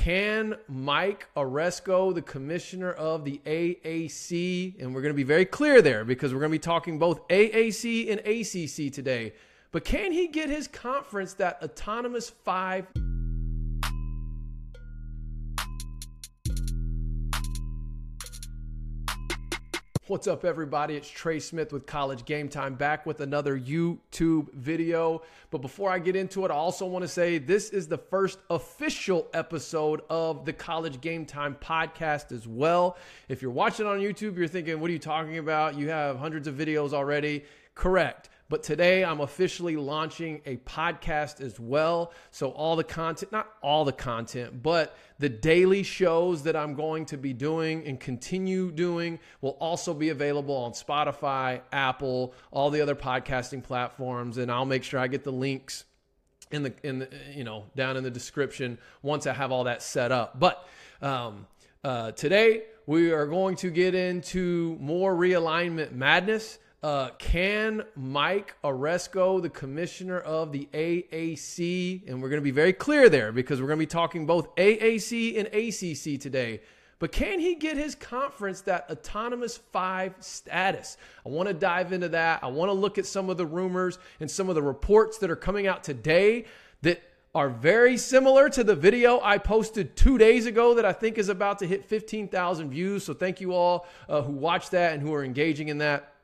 can Mike Aresco, the commissioner of the AAC, and we're going to be very clear there because we're going to be talking both AAC and ACC today, but can he get his conference that autonomous five? What's up, everybody? It's Trey Smith with College Game Time back with another YouTube video. But before I get into it, I also want to say this is the first official episode of the College Game Time podcast as well. If you're watching on YouTube, you're thinking, what are you talking about? You have hundreds of videos already. Correct. But today I'm officially launching a podcast as well. So, all the content, not all the content, but the daily shows that I'm going to be doing and continue doing will also be available on Spotify, Apple, all the other podcasting platforms. And I'll make sure I get the links in the, in the, you know, down in the description once I have all that set up. But, um, uh, today we are going to get into more realignment madness. Uh, can Mike Aresco, the commissioner of the AAC, and we're going to be very clear there because we're going to be talking both AAC and ACC today, but can he get his conference that autonomous five status? I want to dive into that. I want to look at some of the rumors and some of the reports that are coming out today that are very similar to the video I posted two days ago that I think is about to hit 15,000 views. So thank you all uh, who watched that and who are engaging in that.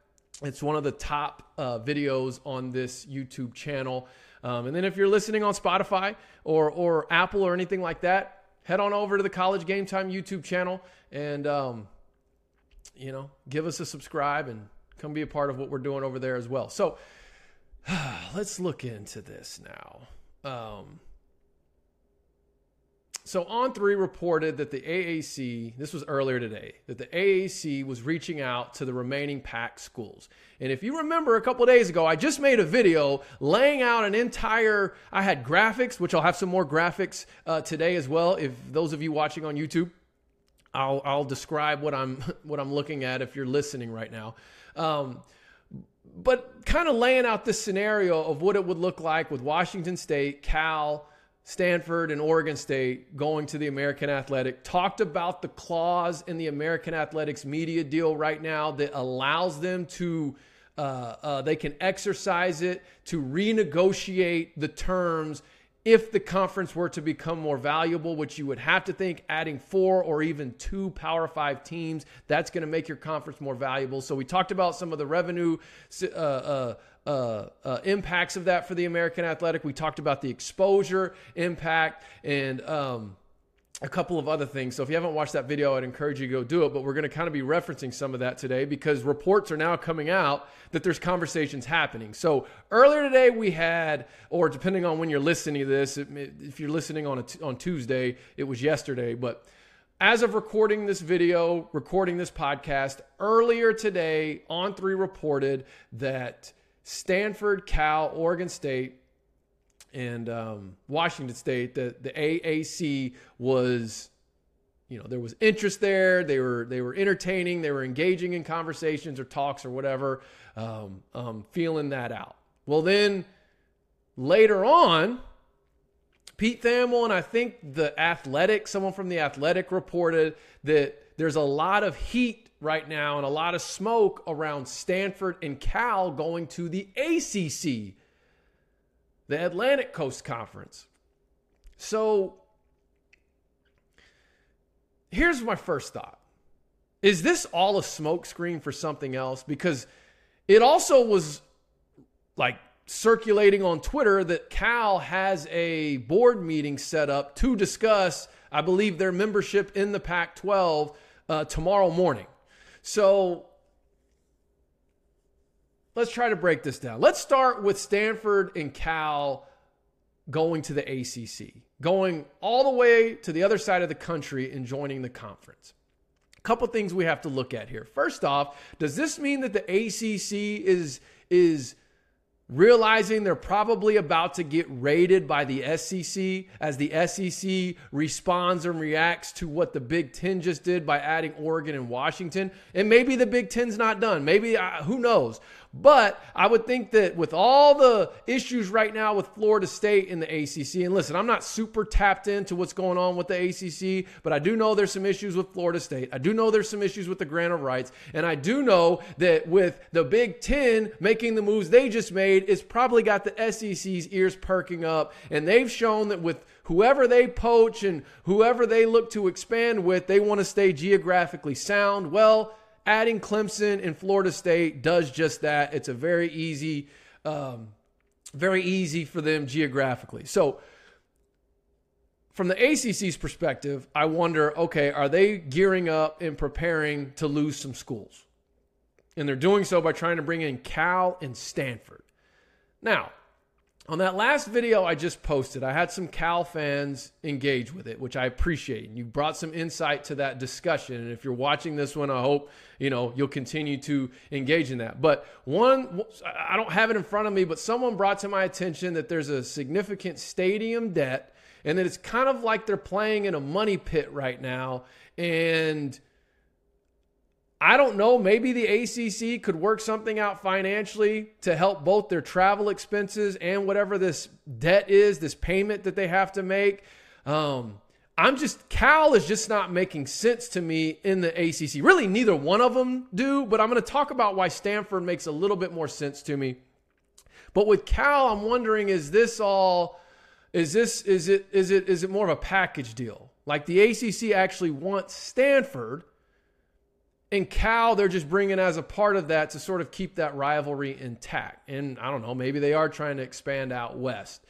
It's one of the top uh, videos on this YouTube channel. Um, and then if you're listening on Spotify or, or Apple or anything like that, head on over to the College Game Time YouTube channel and, um, you know, give us a subscribe and come be a part of what we're doing over there as well. So let's look into this now. Um, so On3 reported that the AAC, this was earlier today, that the AAC was reaching out to the remaining PAC schools. And if you remember a couple days ago, I just made a video laying out an entire, I had graphics, which I'll have some more graphics uh, today as well. If those of you watching on YouTube, I'll, I'll describe what I'm, what I'm looking at if you're listening right now. Um, but kind of laying out this scenario of what it would look like with Washington State, Cal, Stanford and Oregon State going to the American Athletic, talked about the clause in the American Athletics media deal right now that allows them to, uh, uh, they can exercise it to renegotiate the terms if the conference were to become more valuable, which you would have to think adding four or even two Power Five teams, that's going to make your conference more valuable. So we talked about some of the revenue uh, uh, uh, impacts of that for the American Athletic. We talked about the exposure impact and um, a couple of other things. So if you haven't watched that video, I'd encourage you to go do it. But we're going to kind of be referencing some of that today because reports are now coming out that there's conversations happening. So earlier today we had, or depending on when you're listening to this, if you're listening on on Tuesday, it was yesterday, but. As of recording this video, recording this podcast, earlier today, On3 reported that Stanford, Cal, Oregon State, and um, Washington State, the, the AAC was, you know, there was interest there. They were they were entertaining. They were engaging in conversations or talks or whatever, um, um, feeling that out. Well, then later on, Pete Thamel and I think the Athletic, someone from the Athletic reported that there's a lot of heat right now and a lot of smoke around Stanford and Cal going to the ACC, the Atlantic Coast Conference. So here's my first thought Is this all a smokescreen for something else? Because it also was like circulating on Twitter that Cal has a board meeting set up to discuss, I believe, their membership in the Pac 12 uh, tomorrow morning. So let's try to break this down. Let's start with Stanford and Cal going to the ACC, going all the way to the other side of the country and joining the conference. A couple things we have to look at here. First off, does this mean that the ACC is is realizing they're probably about to get raided by the SEC as the SEC responds and reacts to what the Big Ten just did by adding Oregon and Washington. And maybe the Big Ten's not done. Maybe, uh, who knows? But I would think that with all the issues right now with Florida State in the ACC, and listen, I'm not super tapped into what's going on with the ACC, but I do know there's some issues with Florida State. I do know there's some issues with the grant of rights. And I do know that with the Big Ten making the moves they just made, it's probably got the SEC's ears perking up. And they've shown that with whoever they poach and whoever they look to expand with, they want to stay geographically sound. Well, adding Clemson and Florida State does just that. It's a very easy, um, very easy for them geographically. So, from the ACC's perspective, I wonder okay, are they gearing up and preparing to lose some schools? And they're doing so by trying to bring in Cal and Stanford. Now, on that last video I just posted, I had some Cal fans engage with it, which I appreciate. You brought some insight to that discussion. And if you're watching this one, I hope, you know, you'll continue to engage in that. But one, I don't have it in front of me, but someone brought to my attention that there's a significant stadium debt and that it's kind of like they're playing in a money pit right now. And I don't know. Maybe the ACC could work something out financially to help both their travel expenses and whatever this debt is, this payment that they have to make. Um, I'm just, Cal is just not making sense to me in the ACC. Really, neither one of them do, but I'm going to talk about why Stanford makes a little bit more sense to me. But with Cal, I'm wondering is this all, is this, is it, is it, is it more of a package deal? Like the ACC actually wants Stanford and Cal, they're just bringing as a part of that to sort of keep that rivalry intact. And I don't know, maybe they are trying to expand out west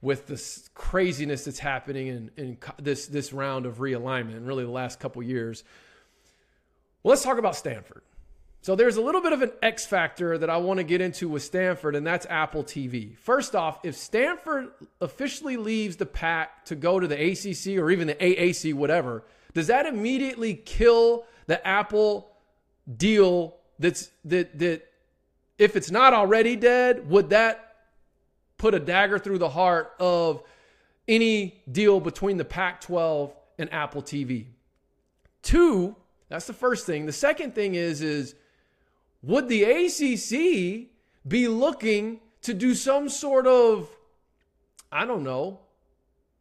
with this craziness that's happening in, in this, this round of realignment and really the last couple years. Well, let's talk about Stanford. So there's a little bit of an X factor that I want to get into with Stanford, and that's Apple TV. First off, if Stanford officially leaves the Pac to go to the ACC or even the AAC, whatever, does that immediately kill the Apple deal that's that that if it's not already dead, would that put a dagger through the heart of any deal between the Pac 12 and Apple TV? Two, that's the first thing. The second thing is is would the ACC be looking to do some sort of I don't know,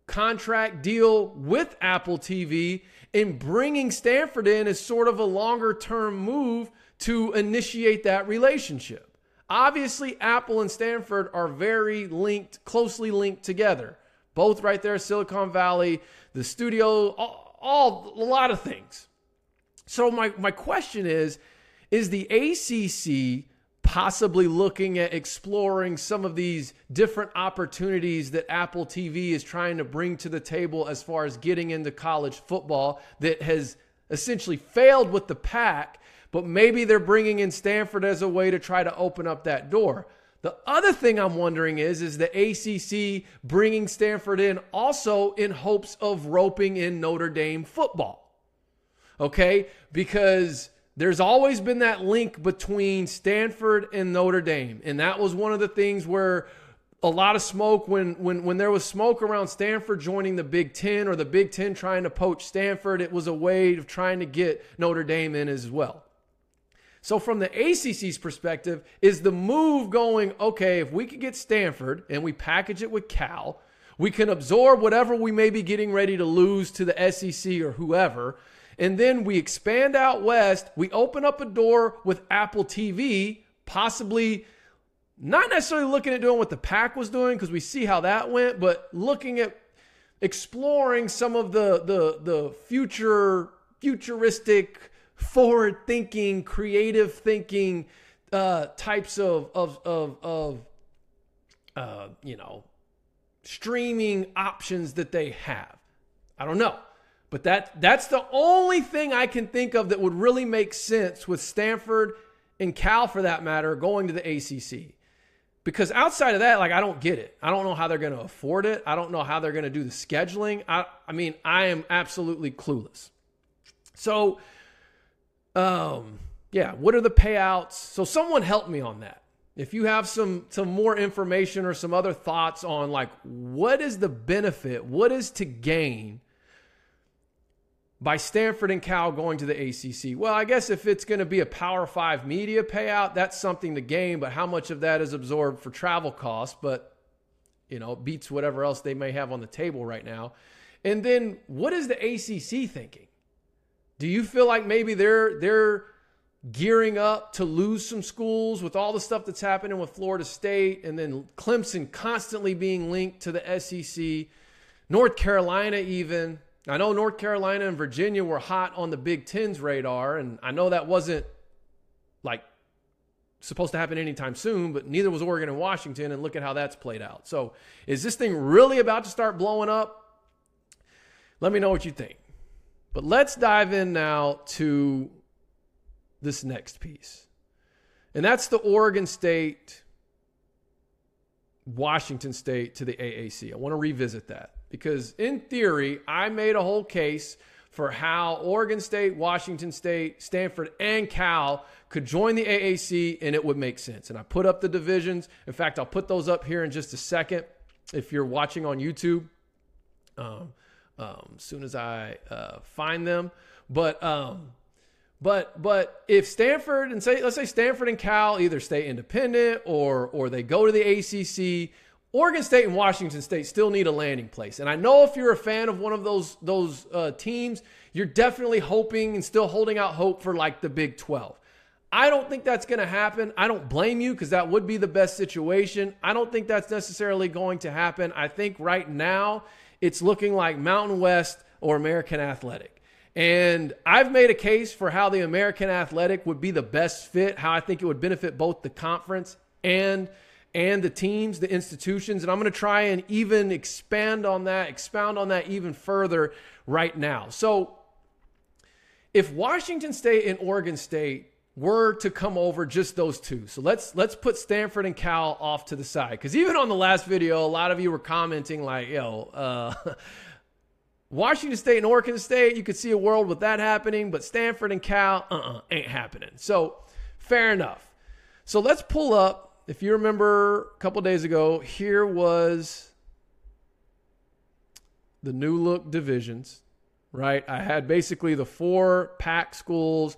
contract deal with Apple TV and bringing Stanford in is sort of a longer term move to initiate that relationship. Obviously, Apple and Stanford are very linked, closely linked together. Both right there, Silicon Valley, the studio, all, all a lot of things. So my my question is, is the ACC possibly looking at exploring some of these different opportunities that Apple TV is trying to bring to the table as far as getting into college football that has essentially failed with the Pac, but maybe they're bringing in Stanford as a way to try to open up that door. The other thing I'm wondering is is the ACC bringing Stanford in also in hopes of roping in Notre Dame football. Okay? Because there's always been that link between Stanford and Notre Dame. And that was one of the things where a lot of smoke when when when there was smoke around Stanford joining the Big 10 or the Big 10 trying to poach Stanford, it was a way of trying to get Notre Dame in as well. So from the ACC's perspective, is the move going, okay, if we could get Stanford and we package it with Cal, we can absorb whatever we may be getting ready to lose to the SEC or whoever and then we expand out west. We open up a door with Apple TV, possibly not necessarily looking at doing what the Pac was doing because we see how that went, but looking at exploring some of the the the future futuristic forward thinking creative thinking uh, types of of of, of uh, you know streaming options that they have i don't know but that that's the only thing I can think of that would really make sense with Stanford and Cal for that matter going to the ACC. Because outside of that, like I don't get it. I don't know how they're going to afford it. I don't know how they're going to do the scheduling. I I mean, I am absolutely clueless. So um yeah, what are the payouts? So someone help me on that. If you have some some more information or some other thoughts on like what is the benefit, what is to gain by Stanford and Cal going to the ACC. Well, I guess if it's going to be a Power Five media payout, that's something to gain, but how much of that is absorbed for travel costs? But, you know, beats whatever else they may have on the table right now. And then what is the ACC thinking? Do you feel like maybe they're they're gearing up to lose some schools with all the stuff that's happening with Florida State and then Clemson constantly being linked to the SEC, North Carolina even. I know North Carolina and Virginia were hot on the Big Ten's radar, and I know that wasn't like supposed to happen anytime soon, but neither was Oregon and Washington, and look at how that's played out. So, is this thing really about to start blowing up? Let me know what you think. But let's dive in now to this next piece. And that's the Oregon State, Washington State to the AAC. I want to revisit that because, in theory, I made a whole case for how Oregon State, Washington State, Stanford, and Cal could join the AAC and it would make sense. And I put up the divisions. In fact, I'll put those up here in just a second if you're watching on YouTube. Um, um, as soon as I uh, find them. But um, but but if Stanford and say let's say Stanford and Cal either stay independent or or they go to the ACC, Oregon State and Washington State still need a landing place. And I know if you're a fan of one of those those uh, teams, you're definitely hoping and still holding out hope for like the Big 12. I don't think that's going to happen. I don't blame you because that would be the best situation. I don't think that's necessarily going to happen. I think right now it's looking like Mountain West or American Athletic. And I've made a case for how the American Athletic would be the best fit, how I think it would benefit both the conference and and the teams, the institutions, and I'm going to try and even expand on that, expound on that even further right now. So, if Washington State and Oregon State were to come over just those two. So let's let's put Stanford and Cal off to the side cuz even on the last video a lot of you were commenting like, "Yo, uh Washington State and Oregon State, you could see a world with that happening, but Stanford and Cal, uh uh-uh, ain't happening. So, fair enough. So, let's pull up. If you remember a couple days ago, here was the new look divisions, right? I had basically the four Pac schools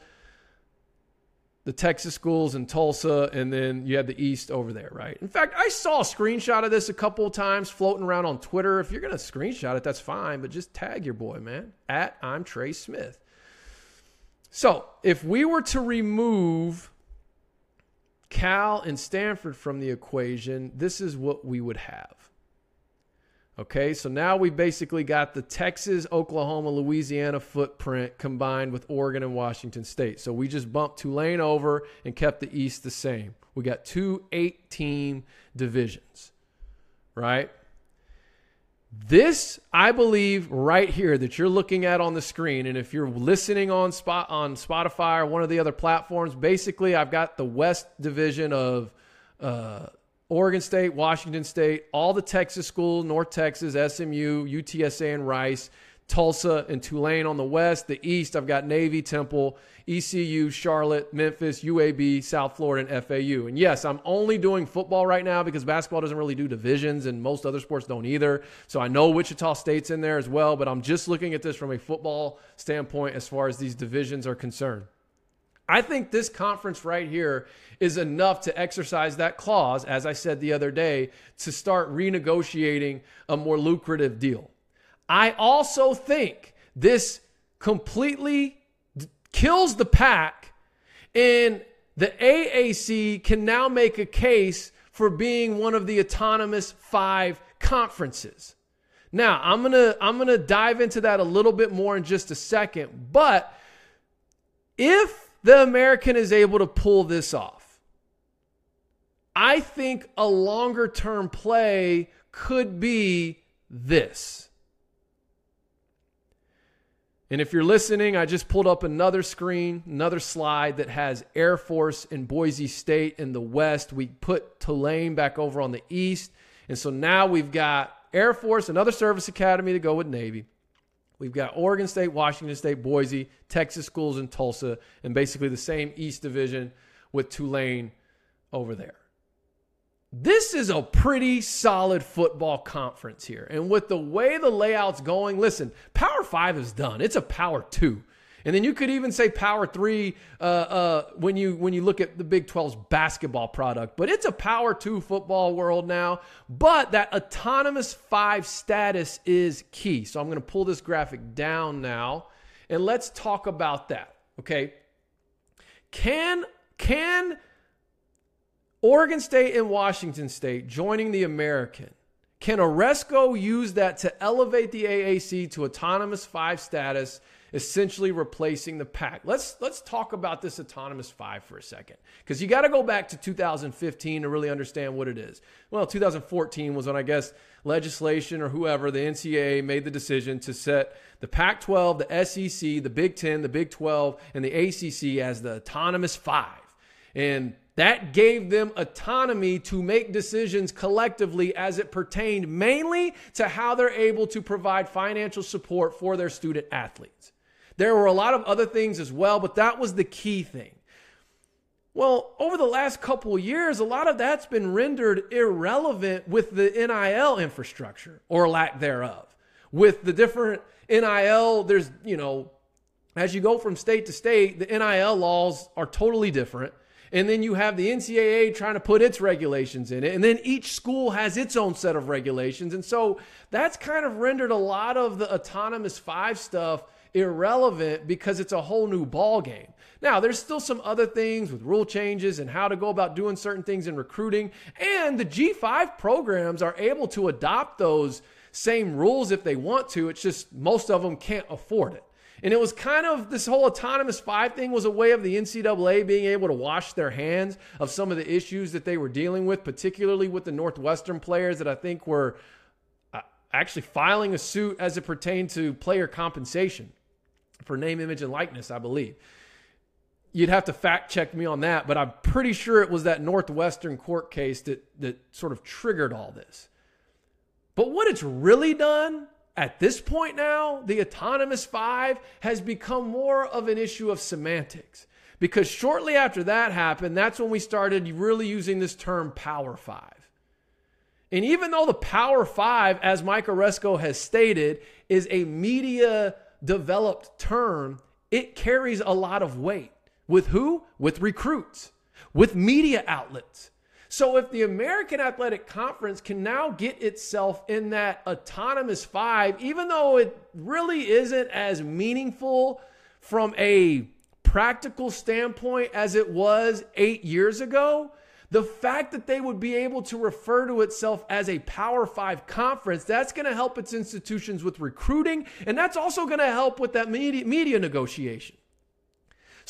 the Texas schools in Tulsa, and then you had the East over there, right? In fact, I saw a screenshot of this a couple of times floating around on Twitter. If you're going to screenshot it, that's fine, but just tag your boy, man, at I'm Trey Smith. So if we were to remove Cal and Stanford from the equation, this is what we would have. Okay, so now we basically got the Texas, Oklahoma, Louisiana footprint combined with Oregon and Washington State. So we just bumped Tulane over and kept the East the same. We got two eight team divisions, right? This, I believe, right here that you're looking at on the screen, and if you're listening on spot on Spotify or one of the other platforms, basically I've got the West Division of uh, Oregon State, Washington State, all the Texas schools, North Texas, SMU, UTSA, and Rice, Tulsa and Tulane on the west. The east, I've got Navy, Temple, ECU, Charlotte, Memphis, UAB, South Florida, and FAU. And yes, I'm only doing football right now because basketball doesn't really do divisions and most other sports don't either. So I know Wichita State's in there as well, but I'm just looking at this from a football standpoint as far as these divisions are concerned. I think this conference right here is enough to exercise that clause, as I said the other day, to start renegotiating a more lucrative deal. I also think this completely kills the Pac, and the AAC can now make a case for being one of the autonomous five conferences. Now, I'm going to I'm going to dive into that a little bit more in just a second, but if the American is able to pull this off. I think a longer term play could be this. And if you're listening, I just pulled up another screen, another slide that has Air Force in Boise State in the west. We put Tulane back over on the east. And so now we've got Air Force, another service academy to go with Navy. We've got Oregon State, Washington State, Boise, Texas schools in Tulsa, and basically the same East Division with Tulane over there. This is a pretty solid football conference here. And with the way the layout's going, listen, Power Five is done. It's a Power Two. And then you could even say Power Three uh, uh, when you when you look at the Big 12's basketball product. But it's a Power Two football world now. But that autonomous five status is key. So I'm going to pull this graphic down now, and let's talk about that. Okay, can can Oregon State and Washington State joining the American. Can Aresco use that to elevate the AAC to autonomous five status, essentially replacing the Pac? Let's let's talk about this autonomous five for a second, because you got to go back to 2015 to really understand what it is. Well, 2014 was when I guess legislation or whoever the NCAA made the decision to set the Pac-12, the SEC, the Big Ten, the Big 12, and the ACC as the autonomous five, and that gave them autonomy to make decisions collectively as it pertained mainly to how they're able to provide financial support for their student athletes. There were a lot of other things as well, but that was the key thing. Well, over the last couple years, a lot of that's been rendered irrelevant with the NIL infrastructure or lack thereof. With the different NIL, there's, you know, as you go from state to state, the NIL laws are totally different. And then you have the NCAA trying to put its regulations in it. And then each school has its own set of regulations. And so that's kind of rendered a lot of the autonomous five stuff irrelevant because it's a whole new ball game. Now, there's still some other things with rule changes and how to go about doing certain things in recruiting. And the G5 programs are able to adopt those same rules if they want to. It's just most of them can't afford it. And it was kind of this whole autonomous five thing was a way of the NCAA being able to wash their hands of some of the issues that they were dealing with, particularly with the Northwestern players that I think were uh, actually filing a suit as it pertained to player compensation for name, image, and likeness, I believe. You'd have to fact check me on that, but I'm pretty sure it was that Northwestern court case that, that sort of triggered all this. But what it's really done at this point now, the autonomous five has become more of an issue of semantics. Because shortly after that happened, that's when we started really using this term power five. And even though the power five, as Mike Aresco has stated, is a media developed term, it carries a lot of weight. With who? With recruits, with media outlets. So if the American Athletic Conference can now get itself in that autonomous five, even though it really isn't as meaningful from a practical standpoint as it was eight years ago, the fact that they would be able to refer to itself as a Power Five conference, that's going to help its institutions with recruiting, and that's also going to help with that media, media negotiation.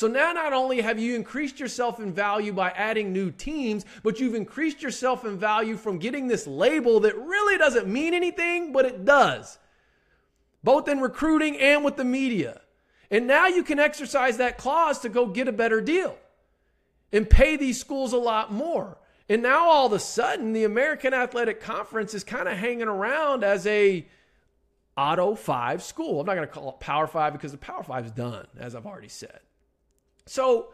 So now not only have you increased yourself in value by adding new teams, but you've increased yourself in value from getting this label that really doesn't mean anything, but it does, both in recruiting and with the media. And now you can exercise that clause to go get a better deal and pay these schools a lot more. And now all of a sudden, the American Athletic Conference is kind of hanging around as a Auto 5 school. I'm not going to call it Power 5 because the Power 5 is done, as I've already said. So,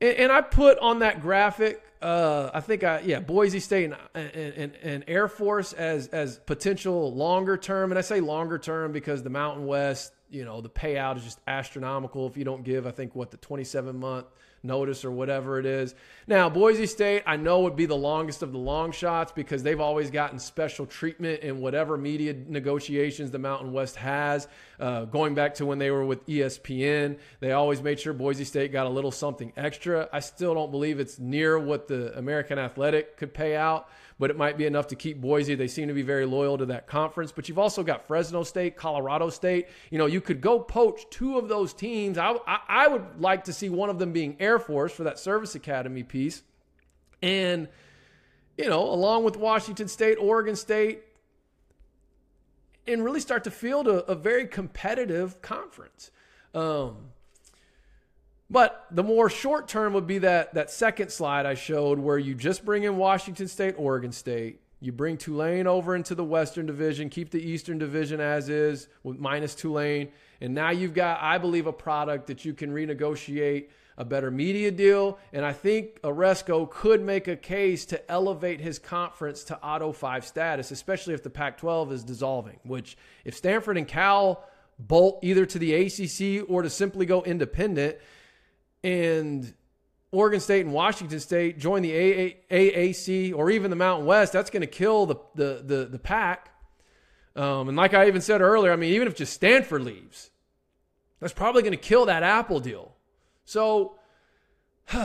and, and I put on that graphic, uh, I think I, yeah, Boise State and, and, and Air Force as, as potential longer term. And I say longer term because the Mountain West, you know, the payout is just astronomical if you don't give, I think, what, the 27 month notice or whatever it is. Now, Boise State, I know would be the longest of the long shots because they've always gotten special treatment in whatever media negotiations the Mountain West has. Uh, going back to when they were with ESPN, they always made sure Boise State got a little something extra. I still don't believe it's near what the American Athletic could pay out but it might be enough to keep Boise. They seem to be very loyal to that conference. But you've also got Fresno State, Colorado State. You know, you could go poach two of those teams. I, I, I would like to see one of them being Air Force for that service academy piece. And, you know, along with Washington State, Oregon State, and really start to field a, a very competitive conference. Um, but the more short term would be that that second slide I showed where you just bring in Washington State, Oregon State. You bring Tulane over into the Western Division, keep the Eastern Division as is with minus Tulane. And now you've got, I believe, a product that you can renegotiate a better media deal, and I think Aresco could make a case to elevate his conference to Auto 5 status, especially if the Pac 12 is dissolving. Which, if Stanford and Cal bolt either to the ACC or to simply go independent, and Oregon State and Washington State join the AAC or even the Mountain West, that's going to kill the, the, the, the Pac. Um, and like I even said earlier, I mean, even if just Stanford leaves, that's probably going to kill that Apple deal. So,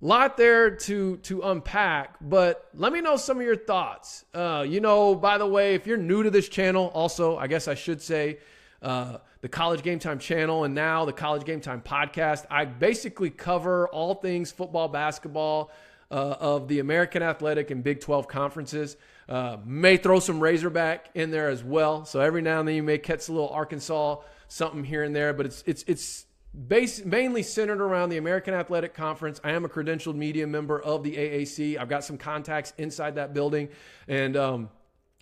lot there to to unpack. But let me know some of your thoughts. Uh, you know, by the way, if you're new to this channel, also, I guess I should say, uh, the College Game Time channel and now the College Game Time podcast. I basically cover all things football, basketball. Uh, of the American Athletic and Big 12 conferences. Uh, may throw some Razorback in there as well. So every now and then you may catch a little Arkansas something here and there, but it's it's it's based mainly centered around the American Athletic Conference. I am a credentialed media member of the AAC. I've got some contacts inside that building, and um,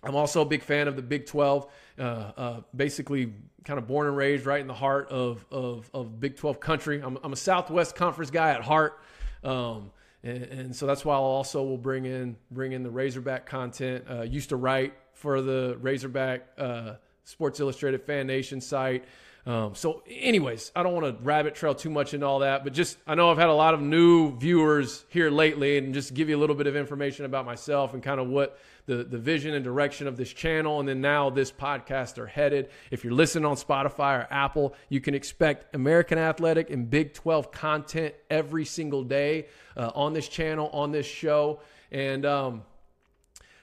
I'm also a big fan of the Big 12. Uh, uh, basically, kind of born and raised right in the heart of of, of Big 12 country. I'm, I'm a Southwest Conference guy at heart. Um, and, and, so that's why I also will bring in bring in the Razorback content. Uh, used to write for the Razorback uh, Sports Illustrated Fan Nation site. Um, so, anyways, I don't want to rabbit trail too much into all that, but just I know I've had a lot of new viewers here lately, and just give you a little bit of information about myself and kind of what the the vision and direction of this channel, and then now this podcast are headed. If you're listening on Spotify or Apple, you can expect American Athletic and Big 12 content every single day uh, on this channel, on this show, and um,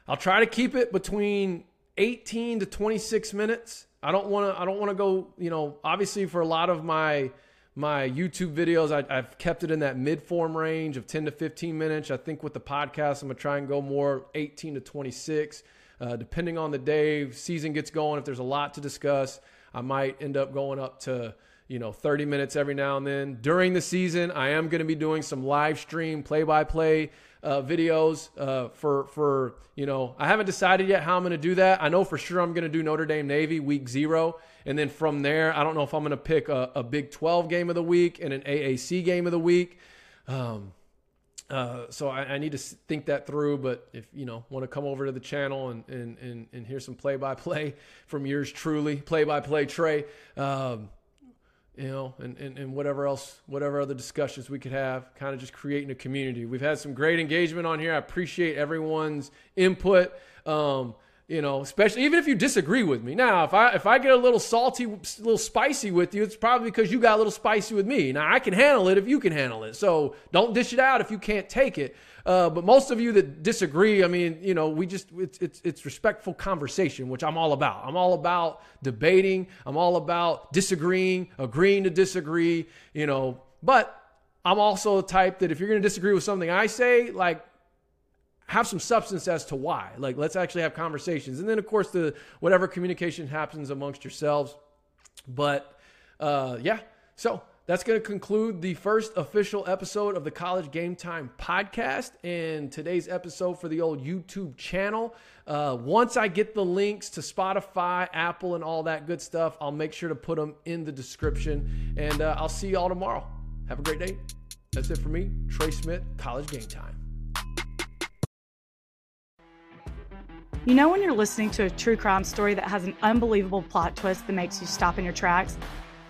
I'll try to keep it between 18 to 26 minutes. I don't want to. I don't want to go. You know, obviously for a lot of my my YouTube videos, I, have kept it in that mid form range of 10 to 15 minutes. I think with the podcast, I'm gonna try and go more 18 to 26, uh, depending on the day. Season gets going. If there's a lot to discuss, I might end up going up to you know 30 minutes every now and then. During the season, I am going to be doing some live stream play by play videos uh, for for you know I haven't decided yet how I'm going to do that. I know for sure I'm going to do Notre Dame Navy week zero, and then from there I don't know if I'm going to pick a, a, Big 12 game of the week and an AAC game of the week. Um, uh, so I, I, need to think that through. But if you know want to come over to the channel and and and, and hear some play by play from yours truly, play by play Trey. Um, you know, and, and, and whatever else, whatever other discussions we could have, kind of just creating a community. We've had some great engagement on here. I appreciate everyone's input. Um, you know, especially even if you disagree with me. Now, if I if I get a little salty, a little spicy with you, it's probably because you got a little spicy with me. Now, I can handle it if you can handle it. So don't dish it out if you can't take it. Uh, but most of you that disagree, I mean, you know, we just it's, it's it's respectful conversation, which I'm all about. I'm all about debating. I'm all about disagreeing, agreeing to disagree. You know, but I'm also the type that if you're going to disagree with something I say, like have some substance as to why. Like let's actually have conversations, and then of course the whatever communication happens amongst yourselves. But uh, yeah, so that's going to conclude the first official episode of the College Game Time podcast and today's episode for the old YouTube channel. Uh, once I get the links to Spotify, Apple, and all that good stuff, I'll make sure to put them in the description. And uh, I'll see you all tomorrow. Have a great day. That's it for me, Trey Smith, College Game Time. You know, when you're listening to a true crime story that has an unbelievable plot twist that makes you stop in your tracks?